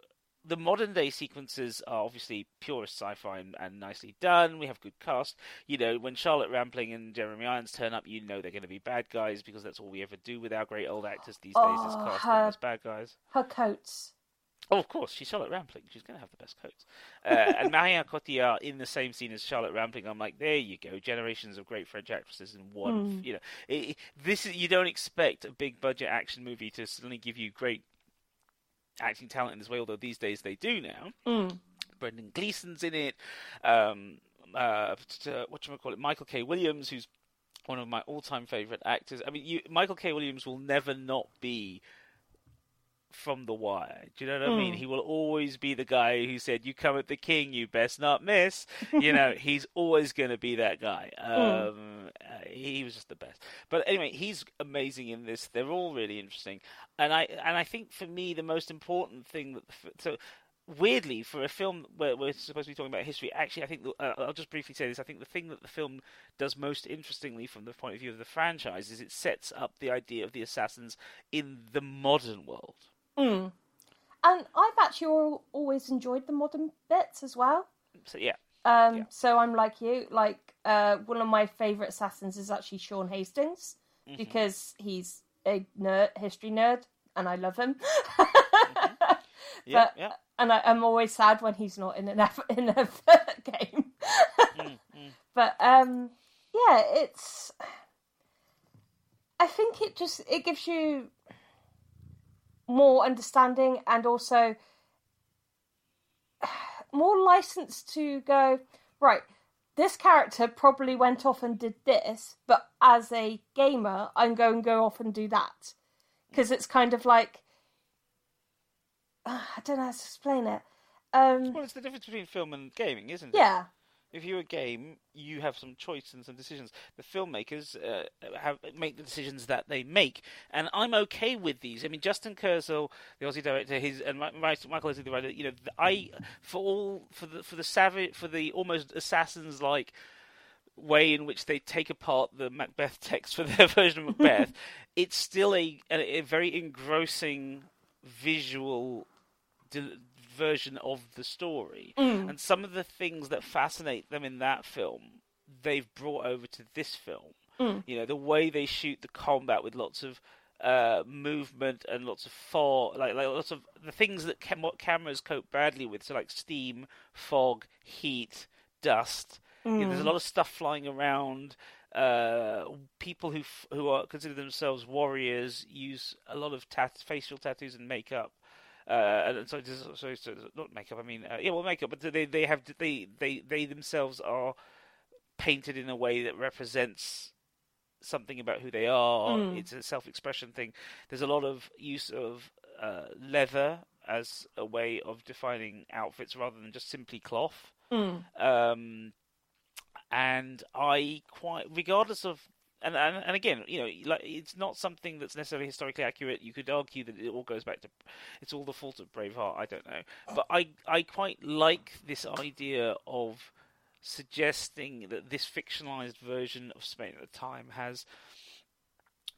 the modern day sequences are obviously purest sci-fi and, and nicely done. We have good cast. You know, when Charlotte Rampling and Jeremy Irons turn up, you know they're going to be bad guys because that's all we ever do with our great old actors these days is Oh, cast her- them as bad guys. Her coats. Oh, of course, she's Charlotte Rampling. She's going to have the best coats. Uh, and Marion Cotillard in the same scene as Charlotte Rampling. I'm like, there you go, generations of great French actresses in one. You know, it- this is you don't expect a big budget action movie to suddenly give you great acting talent in this way. Although these days they do now. Mm. Brendan Gleeson's in it. Um, uh, t- what call it? Michael K. Williams, who's one of my all-time favorite actors. I mean, you, Michael K. Williams will never not be from The Wire. Do you know what I mean? He will always be the guy who said, "You come at the king, you best not miss." you know, (laughs) he's always going to be that guy. Um, uh, he was just the best. But anyway, he's amazing in this. They're all really interesting, and I and I think for me the most important thing that so. Weirdly, for a film where we're supposed to be talking about history, actually, I think the, uh, I'll just briefly say this. I think the thing that the film does most interestingly, from the point of view of the franchise, is it sets up the idea of the assassins in the modern world. Mm. And I've actually always enjoyed the modern bits as well. So yeah, Um, Yeah. So I'm like you. Like uh, one of my favorite assassins is actually Shaun Hastings Mm-hmm. because he's a nerd, history nerd, and I love him. (laughs) yeah, But- yeah. and I, I'm always sad when he's not in an F- (laughs) in a (laughs) game. Mm, mm. But um, yeah, it's. I think it just it gives you more understanding and also (sighs) more license to go right. This character probably went off and did this, but as a gamer, I'm going to go off and do that because it's kind of like (sighs) I don't know how to explain it. Um, Well, it's the difference between film and gaming, isn't it? yeah, if you're a game, you have some choice and some decisions. The filmmakers uh, have make the decisions that they make, and I'm okay with these. I mean, Justin Kurzel, the Aussie director, his and Michael Lesslie, the writer. You know, I for all for the for the savage for the almost assassins like way in which they take apart the Macbeth (laughs) text for their version of Macbeth, (laughs) it's still a, a, a very engrossing visual de- version of the story. Mm. And some of the things that fascinate them in that film, they've brought over to this film. Mm. You know, the way they shoot the combat with lots of uh, movement and lots of fog, like, like lots of the things that cam- cameras cope badly with, so like steam, fog, heat, dust. Mm. You know, there's a lot of stuff flying around. Uh, people who f- who are consider themselves warriors use a lot of tat- facial tattoos and makeup. Uh, and so, so, so, not makeup. I mean, uh, yeah, well, makeup. But they they have they they they themselves are painted in a way that represents something about who they are. Mm. It's a self-expression thing. There's a lot of use of uh, leather as a way of defining outfits rather than just simply cloth. Mm. Um, and I quite, regardless of, and, and and again, you know, like it's not something that's necessarily historically accurate. You could argue that it all goes back to, it's all the fault of Braveheart. I don't know, but I I quite like this idea of suggesting that this fictionalized version of Spain at the time has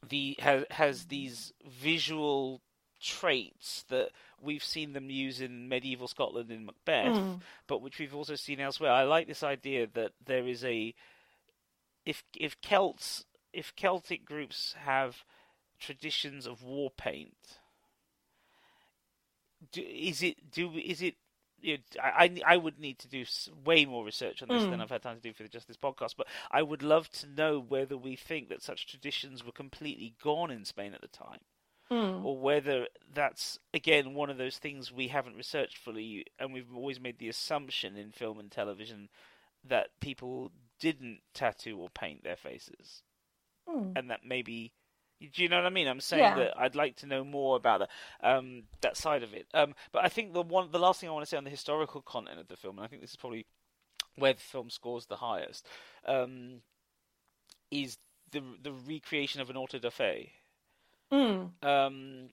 the has has these visual traits that we've seen them use in medieval Scotland in Macbeth, Mm. but which we've also seen elsewhere. I like this idea that there is a if if Celts if Celtic groups have traditions of war paint, do, is it do is it you know, I I would need to do way more research on this Mm. than I've had time to do for just this podcast. But I would love to know whether we think that such traditions were completely gone in Spain at the time Mm. or whether that's again one of those things we haven't researched fully, and we've always made the assumption in film and television that people didn't tattoo or paint their faces, Mm. and that maybe. Do you know what I mean? I'm saying Yeah. that I'd like to know more about that, um, that side of it. Um, but I think the one, the last thing I want to say on the historical content of the film, and I think this is probably where the film scores the highest, um, is the the recreation of an auto da fe. Mm. Um,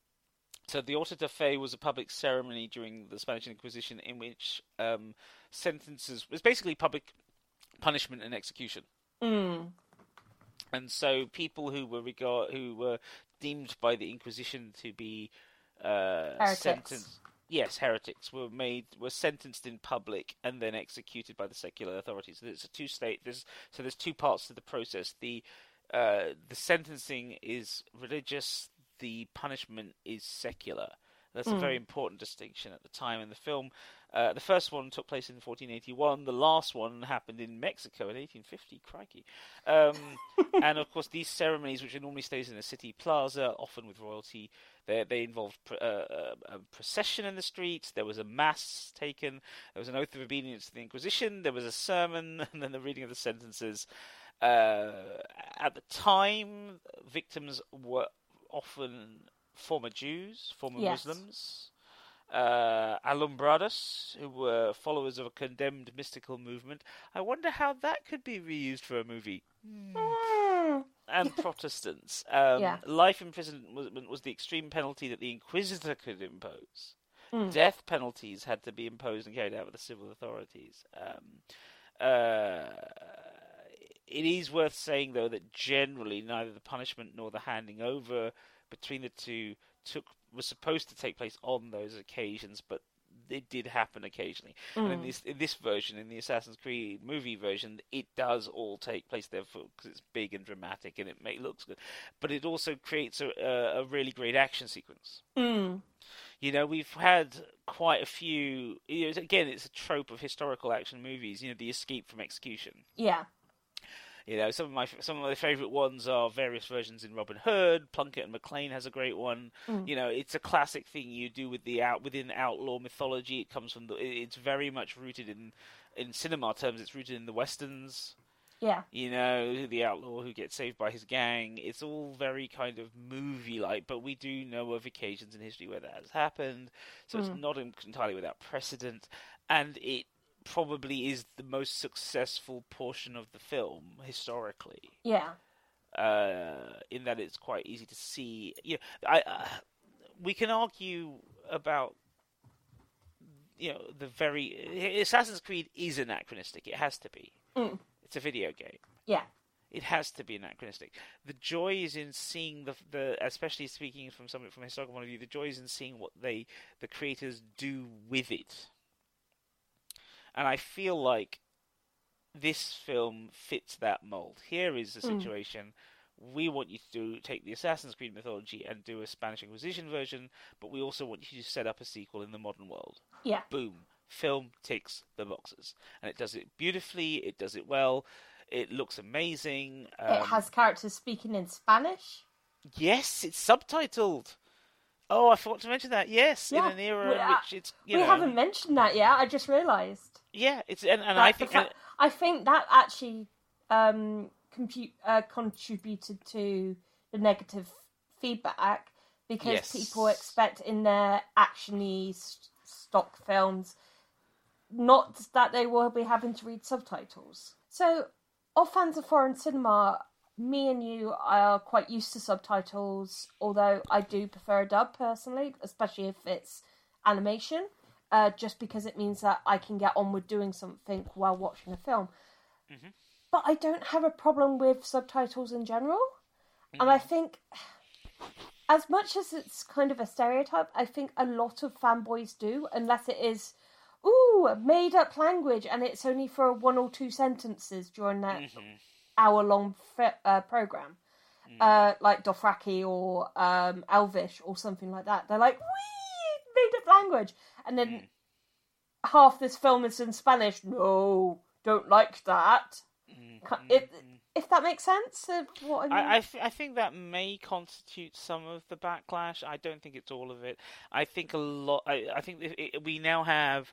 so the auto da fe was a public ceremony during the Spanish Inquisition in which um, sentences was basically public punishment and execution. Mm. And so people who were regard who were deemed by the Inquisition to be uh, Heretics. sentenced, yes, heretics were made were sentenced in public and then executed by the secular authorities. So there's a two state. There's so there's two parts to the process. The uh, the sentencing is religious. The punishment is secular. That's a Mm. very important distinction at the time in the film. Uh, the first one took place in 1481. The last one happened in Mexico in 1850. Crikey! Um, (laughs) and of course, these ceremonies, which are normally staged in a city plaza, often with royalty, they they involved pr- uh, uh, a procession in the streets. There was a mass taken. There was an oath of obedience to the Inquisition. There was a sermon, (laughs) and then the reading of the sentences. Uh, at the time, victims were often former Jews, former Yes. Muslims, uh, alumbrados, who were followers of a condemned mystical movement. I wonder how that could be reused for a movie. Mm. And (laughs) Protestants. Um, Yeah. Life imprisonment was the extreme penalty that the Inquisitor could impose. Mm. Death penalties had to be imposed and carried out by the civil authorities. Um, uh, it is worth saying, though, that generally neither the punishment nor the handing over between the two took was supposed to take place on those occasions, but it did happen occasionally. And in Mm. this in this version, in the Assassin's Creed movie version, it does all take place there because it's big and dramatic and it may, looks good, but it also creates a, a, a really great action sequence. Mm. You know, we've had quite a few. You know, again, it's a trope of historical action movies. You know, the escape from execution. Yeah. You know, some of my some of my favorite ones are various versions in Robin Hood. Plunkett and Macleane has a great one. Mm. You know, it's a classic thing you do with the out within outlaw mythology. It comes from the. It's very much rooted in in cinema terms. It's rooted in the westerns. Yeah. You know, the outlaw who gets saved by his gang. It's all very kind of movie like, but we do know of occasions in history where that has happened. So it's Mm. not entirely without precedent. And it probably is the most successful portion of the film historically. Yeah. Uh, in that it's quite easy to see. You know, I uh, we can argue about you know the very Assassin's Creed is anachronistic. It has to be. Mm. It's a video game. Yeah. It has to be anachronistic. The joy is in seeing the the especially speaking from some from a historical point of view. The joy is in seeing what they the creators do with it. And I feel like this film fits that mold. Here is a Mm. situation. We want you to do take the Assassin's Creed mythology and do a Spanish Inquisition version, but we also want you to set up a sequel in the modern world. Yeah. Boom. Film ticks the boxes. And it does it beautifully, it does it well, it looks amazing. it um, has characters speaking in Spanish. Yes, it's subtitled. Oh, I forgot to mention that. Yes, Yeah. in an era We- in which it's you we know, haven't mentioned that yet. I just realised. Yeah, it's and, and I think fact- I think that actually um, compute, uh, contributed to the negative feedback because Yes. people expect in their actiony stock films not that they will be having to read subtitles. So, of fans of foreign cinema, me and you are quite used to subtitles, although I do prefer a dub personally, especially if it's animation, uh, just because it means that I can get on with doing something while watching a film. But I don't have a problem with subtitles in general. And I think, as much as it's kind of a stereotype, I think a lot of fanboys do, unless it is, ooh, made up language and it's only for one or two sentences during that hour long uh, program. Uh, like Dothraki or um, Elvish or something like that. They're like, wee, made up language. And then half this film is in Spanish. No, don't like that. Ca- If, if that makes sense, what I mean. I I, th- I think that may constitute some of the backlash. I don't think it's all of it. I think a lot. I, I think it, it, we now have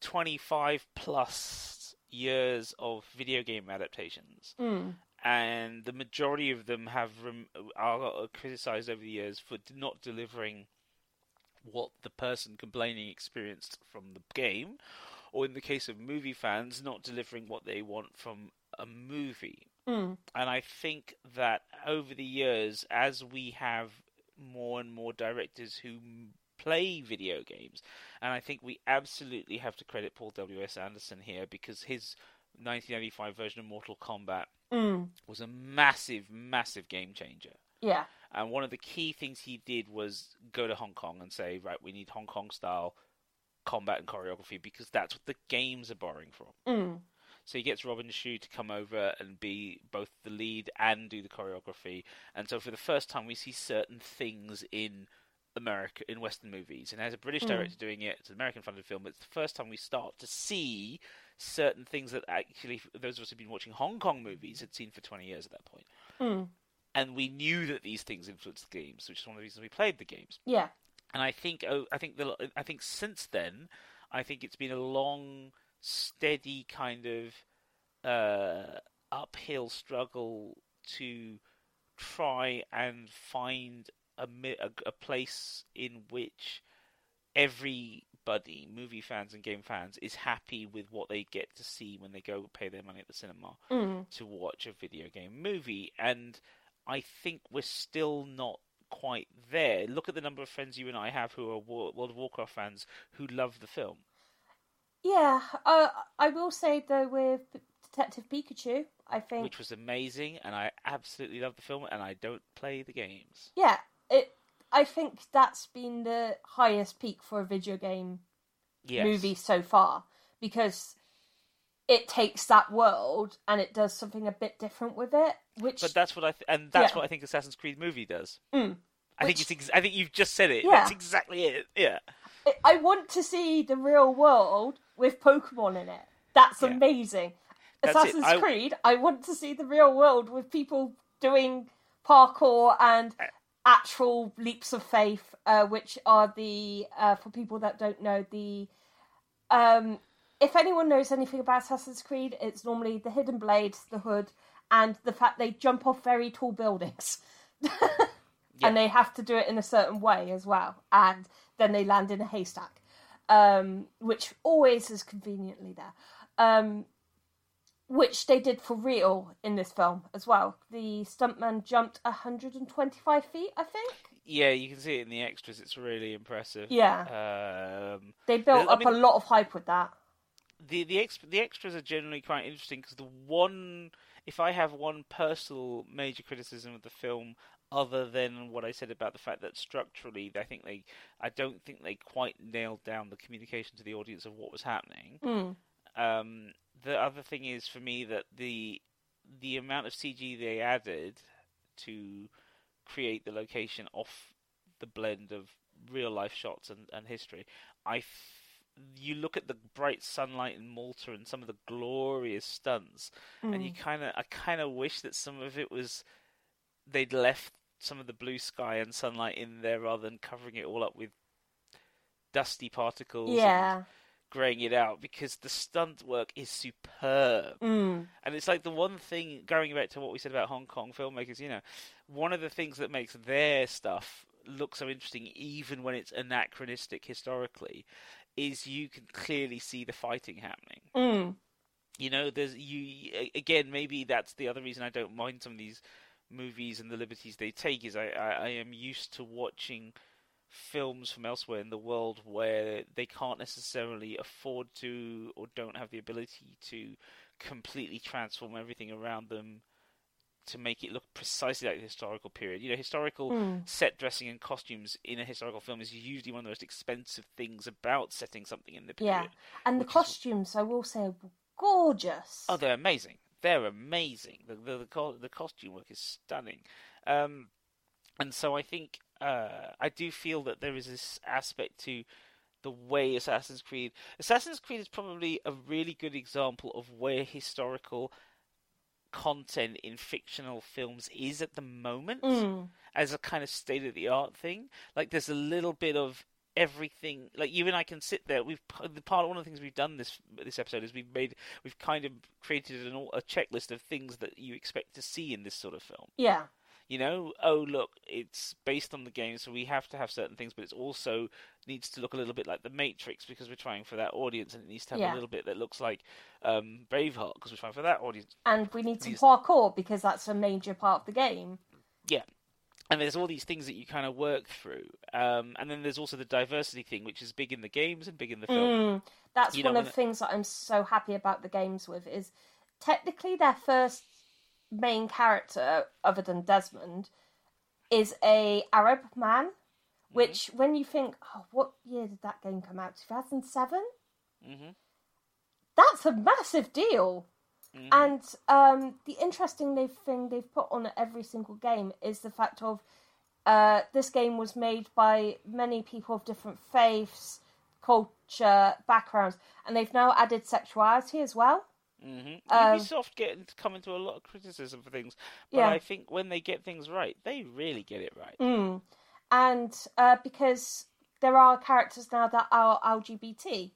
twenty five plus years of video game adaptations. Mm. and the majority of them have rem- are criticized over the years for not delivering what the person complaining experienced from the game, or in the case of movie fans, not delivering what they want from a movie. Mm. And I think that over the years, as we have more and more directors who play video games, and I think we absolutely have to credit Paul W. S. Anderson here because his 1995 version of Mortal Kombat Mm. was a massive, massive game changer. Yeah. And one of the key things he did was go to Hong Kong and say, right, we need Hong Kong style combat and choreography because that's what the games are borrowing from. Mm. So he gets Robin Shou to come over and be both the lead and do the choreography. And so for the first time, we see certain things in America, in Western movies. And as a British Mm. director doing it, it's an American funded film, it's the first time we start to see certain things that actually those of us who've been watching Hong Kong movies had seen for 20 years at that point. Mm. And we knew that these things influenced the games, which is one of the reasons we played the games. Yeah. And I think oh, I think the I think since then, I think it's been a long, steady kind of uh, uphill struggle to try and find a, a a place in which everybody, movie fans and game fans, is happy with what they get to see when they go pay their money at the cinema Mm. to watch a video game movie, and I think we're still not quite there. Look at the number of friends you and I have who are World of Warcraft fans who love the film. Yeah. Uh, I will say though with Detective Pikachu, I think Which was amazing, and I absolutely love the film, and I don't play the games. yeah, it. I think that's been the highest peak for a video game Yes. movie so far because it takes that world and it does something a bit different with it, which But that's what I th- and that's Yeah. what I think Assassin's Creed movie does. Mm. I think it's ex- I think you've just said it. Yeah. That's exactly it. Yeah. I- want to see the real world with Pokemon in it. That's Yeah. amazing. That's. Assassin's I- Creed, I want to see the real world with people doing parkour and Uh, actual leaps of faith, uh, which are the uh, for people that don't know the. Um, if anyone knows anything about Assassin's Creed, it's normally the hidden blade, the hood, and the fact they jump off very tall buildings. (laughs) and they have to do it in a certain way as well, and then they land in a haystack. um, which always is conveniently there. Um, which they did for real in this film as well. The stuntman jumped 125 feet, I think. Yeah, you can see it in the extras. It's really impressive. Yeah. Um, They built I up mean- a lot of hype with that. The the ex- the extras are generally quite interesting because the one if I have one personal major criticism of the film other than what I said about the fact that structurally I think they I don't think they quite nailed down the communication to the audience of what was happening. Mm. Um, the other thing is for me that the the amount of CG they added to create the location off the blend of real life shots and, and history, I you look at the bright sunlight in Malta and some of the glorious stunts, and you kind of I kind of wish that some of it was they'd left some of the blue sky and sunlight in there rather than covering it all up with dusty particles. and Yeah. graying it out because the stunt work is superb. Mm. And it's like the one thing, going back to what we said about Hong Kong filmmakers, you know, one of the things that makes their stuff look so interesting, even when it's anachronistic historically, is you can clearly see the fighting happening. Mm. You know, there's you again. Maybe that's the other reason I don't mind some of these movies and the liberties they take. Is I, I, I am used to watching films from elsewhere in the world where they can't necessarily afford to or don't have the ability to completely transform everything around them to make it look precisely like the historical period. You know, historical Mm. set dressing and costumes in a historical film is usually one of the most expensive things about setting something in the period. Yeah. And the which is- costumes, I will say, were gorgeous. Oh, they're amazing. They're amazing. The the the, the costume work is stunning. Um, and so I think uh, I do feel that there is this aspect to the way Assassin's Creed. Assassin's Creed is probably a really good example of where historical content in fictional films is at the moment Mm. as a kind of state of the art thing. Like there's a little bit of everything. Like you and I can sit there. We've the part one of the things we've done this this episode is we've made we've kind of created an, a checklist of things that you expect to see in this sort of film. Yeah. You know, oh look, it's based on the game, so we have to have certain things, but it's also needs to look a little bit like The Matrix because we're trying for that audience, and it needs to have Yeah. a little bit that looks like um, Braveheart because we're trying for that audience. And we need some These- parkour because that's a major part of the game. Yeah. And there's all these things that you kind of work through. Um, and then there's also the diversity thing, which is big in the games and big in the film. Mm. That's You one know, of the things that I'm so happy about the games with is technically their first main character, other than Desmond, is a Arab man. Mm-hmm. Which, when you think, oh, what year did that game come out? 2007? hmm That's a massive deal. Mhm. And um, the interesting thing they've put on every single game is the fact of uh, this game was made by many people of different faiths, culture, backgrounds, and they've now added sexuality as well. Hmm Um, Ubisoft get come into a lot of criticism for things, but Yeah. I think when they get things right, they really get it right. Mm. And uh, because there are characters now that are LGBT,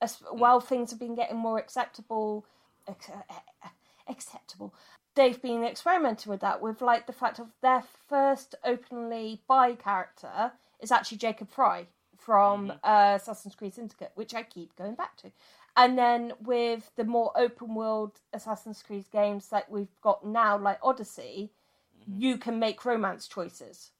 as while things have been getting more acceptable, ac- uh, acceptable, they've been experimenting with that. With like the fact of their first openly bi character is actually Jacob Frye from uh, Assassin's Creed Syndicate, which I keep going back to. And then with the more open world Assassin's Creed games like we've got now, like Odyssey, mm-hmm. you can make romance choices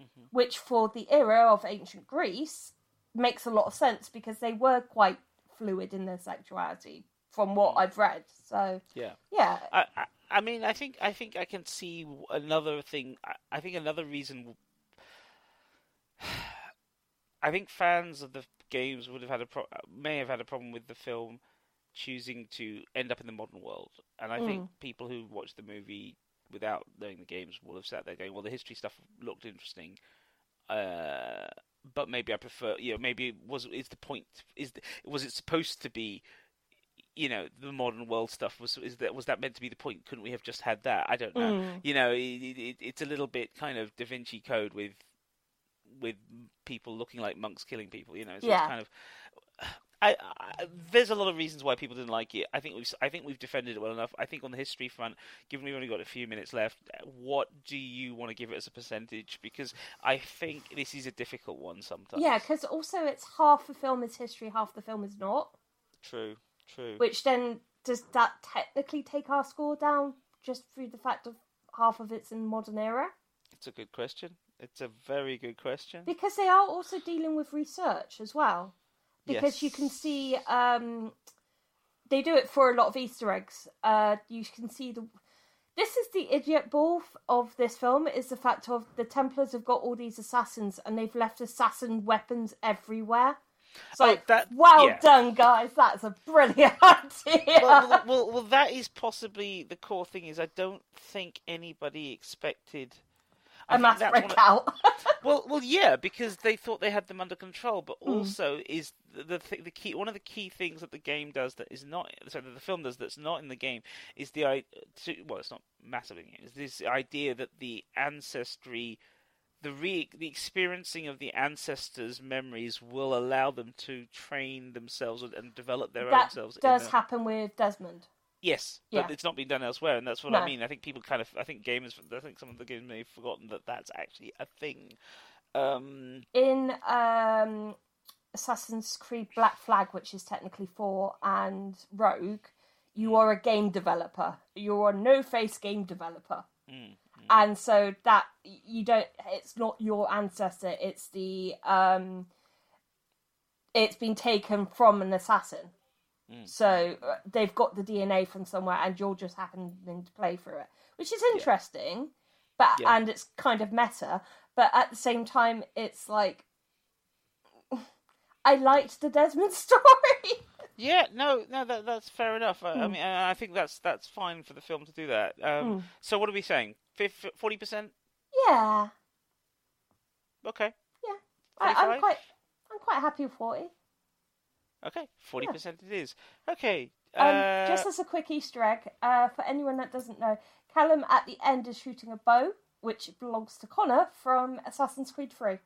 mm-hmm. which for the era of ancient Greece makes a lot of sense because they were quite fluid in their sexuality from what mm-hmm. I've read. So Yeah. yeah, I, I, I mean, I think I think I can see another thing. I, I think another reason. (sighs) I think fans of the games would have had a pro- may have had a problem with the film choosing to end up in the modern world, and I think people who watched the movie without knowing the games will have sat there going, "Well, the history stuff looked interesting." Uh, but maybe I prefer, you know, maybe it was is the point is the, was it supposed to be you know the modern world stuff was is that was that meant to be the point couldn't we have just had that i don't know Mm. you know it, it, it's a little bit kind of da vinci code with with people looking like monks killing people you know so Yeah. it's kind of I, I, there's a lot of reasons why people didn't like it. I think we've I think we've defended it well enough. I think on the history front, given we've only got a few minutes left, what do you want to give it as a percentage? Because I think this is a difficult one sometimes. Yeah, because also it's half the film is history, half the film is not. True. True. Which then does that technically take our score down just through the fact of half of it's in modern era? It's a good question. It's a very good question. Because they are also dealing with research as well. Because Yes. you can see um, they do it for a lot of Easter eggs. Uh, you can see the. This is the idiot ball of this film is the fact of the Templars have got all these assassins and they've left assassin weapons everywhere. It's Oh, like, that- well yeah. done, guys. That's a brilliant (laughs) idea. well, well, well, well, that is possibly the core thing. Is I don't think anybody expected I a think mass that's one of- breakout. (laughs) Well, well, yeah, because they thought they had them under control, but Hmm. also is the the, th- the key one of the key things that the game does that is not sorry that the film does that's not in the game is the i to, well it's not massive in the game is this idea that the ancestry the re the experiencing of the ancestors' memories will allow them to train themselves and- and develop their own that selves. in does happen with Desmond. Yes, Yeah. but it's not been done elsewhere, and that's what No. I mean. I think people kind of, I think gamers, I think some of the gamers may have forgotten that that's actually a thing. Um, in um, Assassin's Creed Black Flag, which is technically four, and Rogue, you are a game developer. You're a no-face game developer, mm, and so that you don't. It's not your ancestor. It's the um, it's been taken from an assassin. Mm. So uh, they've got the DNA from somewhere, and you're just happening to play through it, which is interesting, but Yeah. and it's kind of meta. But at the same time, it's like I liked the Desmond (laughs) story. yeah, no, no, that, that's fair enough. I, I Hmm. mean, I think that's that's fine for the film to do that. Um, So, what are we saying? Forty percent? yeah, Okay, yeah. I, I'm quite, I'm quite happy with forty. Okay, forty percent it is. Okay. Um, Uh, just as a quick Easter egg, uh, for anyone that doesn't know, Callum at the end is shooting a bow, which belongs to Connor from Assassin's Creed Three.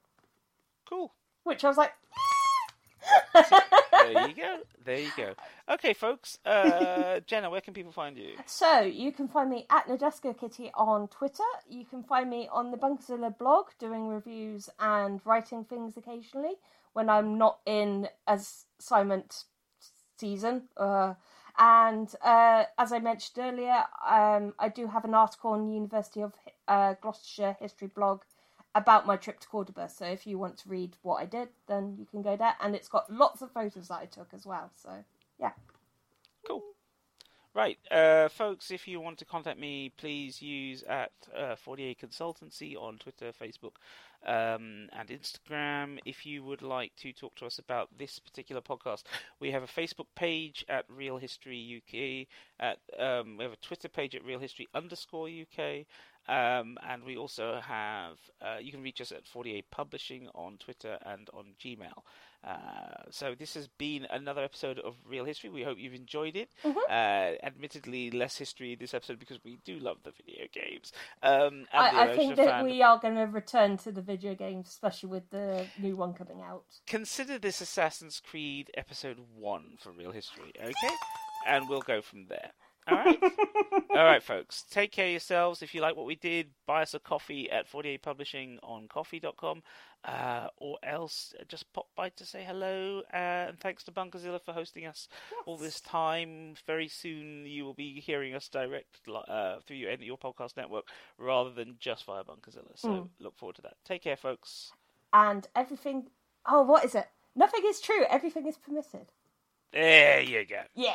cool. Which I was like, There you go. (laughs) There you go. Okay, folks. Uh, (laughs) Jenna, where can people find you? So you can find me at Nadesco Kitty on Twitter. You can find me on the Bunkerzilla blog doing reviews and writing things occasionally when I'm not in assignment season. Uh, and uh, as I mentioned earlier, um, I do have an article on the University of uh, Gloucestershire history blog about my trip to Cordoba. So if you want to read what I did, then you can go there. And it's got lots of photos that I took as well. So yeah. Cool. Right, uh, folks, if you want to contact me, please use at uh, 48 Consultancy on Twitter, Facebook, um, and Instagram. If you would like to talk to us about this particular podcast, we have a Facebook page at Real History UK. At um, we have a Twitter page at Real History underscore UK. Um, and we also have, uh, you can reach us at 48 Publishing on Twitter and on Gmail. Uh, so this has been another episode of Real History. We hope you've enjoyed it. Uh, admittedly, less history this episode because we do love the video games. Um, and the I, I think that we are going to return to the video games, especially with the new one coming out. Consider this Assassin's Creed episode one for Real History, okay? And we'll go from there. All right, (laughs) all right, folks. Take care of yourselves. If you like what we did, buy us a coffee at 48 Publishing on ko-fi.com, uh, or else just pop by to say hello. Uh, and thanks to Bunkerzilla for hosting us all this time. Very soon you will be hearing us direct uh, through your, your podcast network rather than just via Bunkerzilla. So look forward to that. Take care, folks. And everything. Oh, what is it? Nothing is true. Everything is permitted. There you go. Yeah.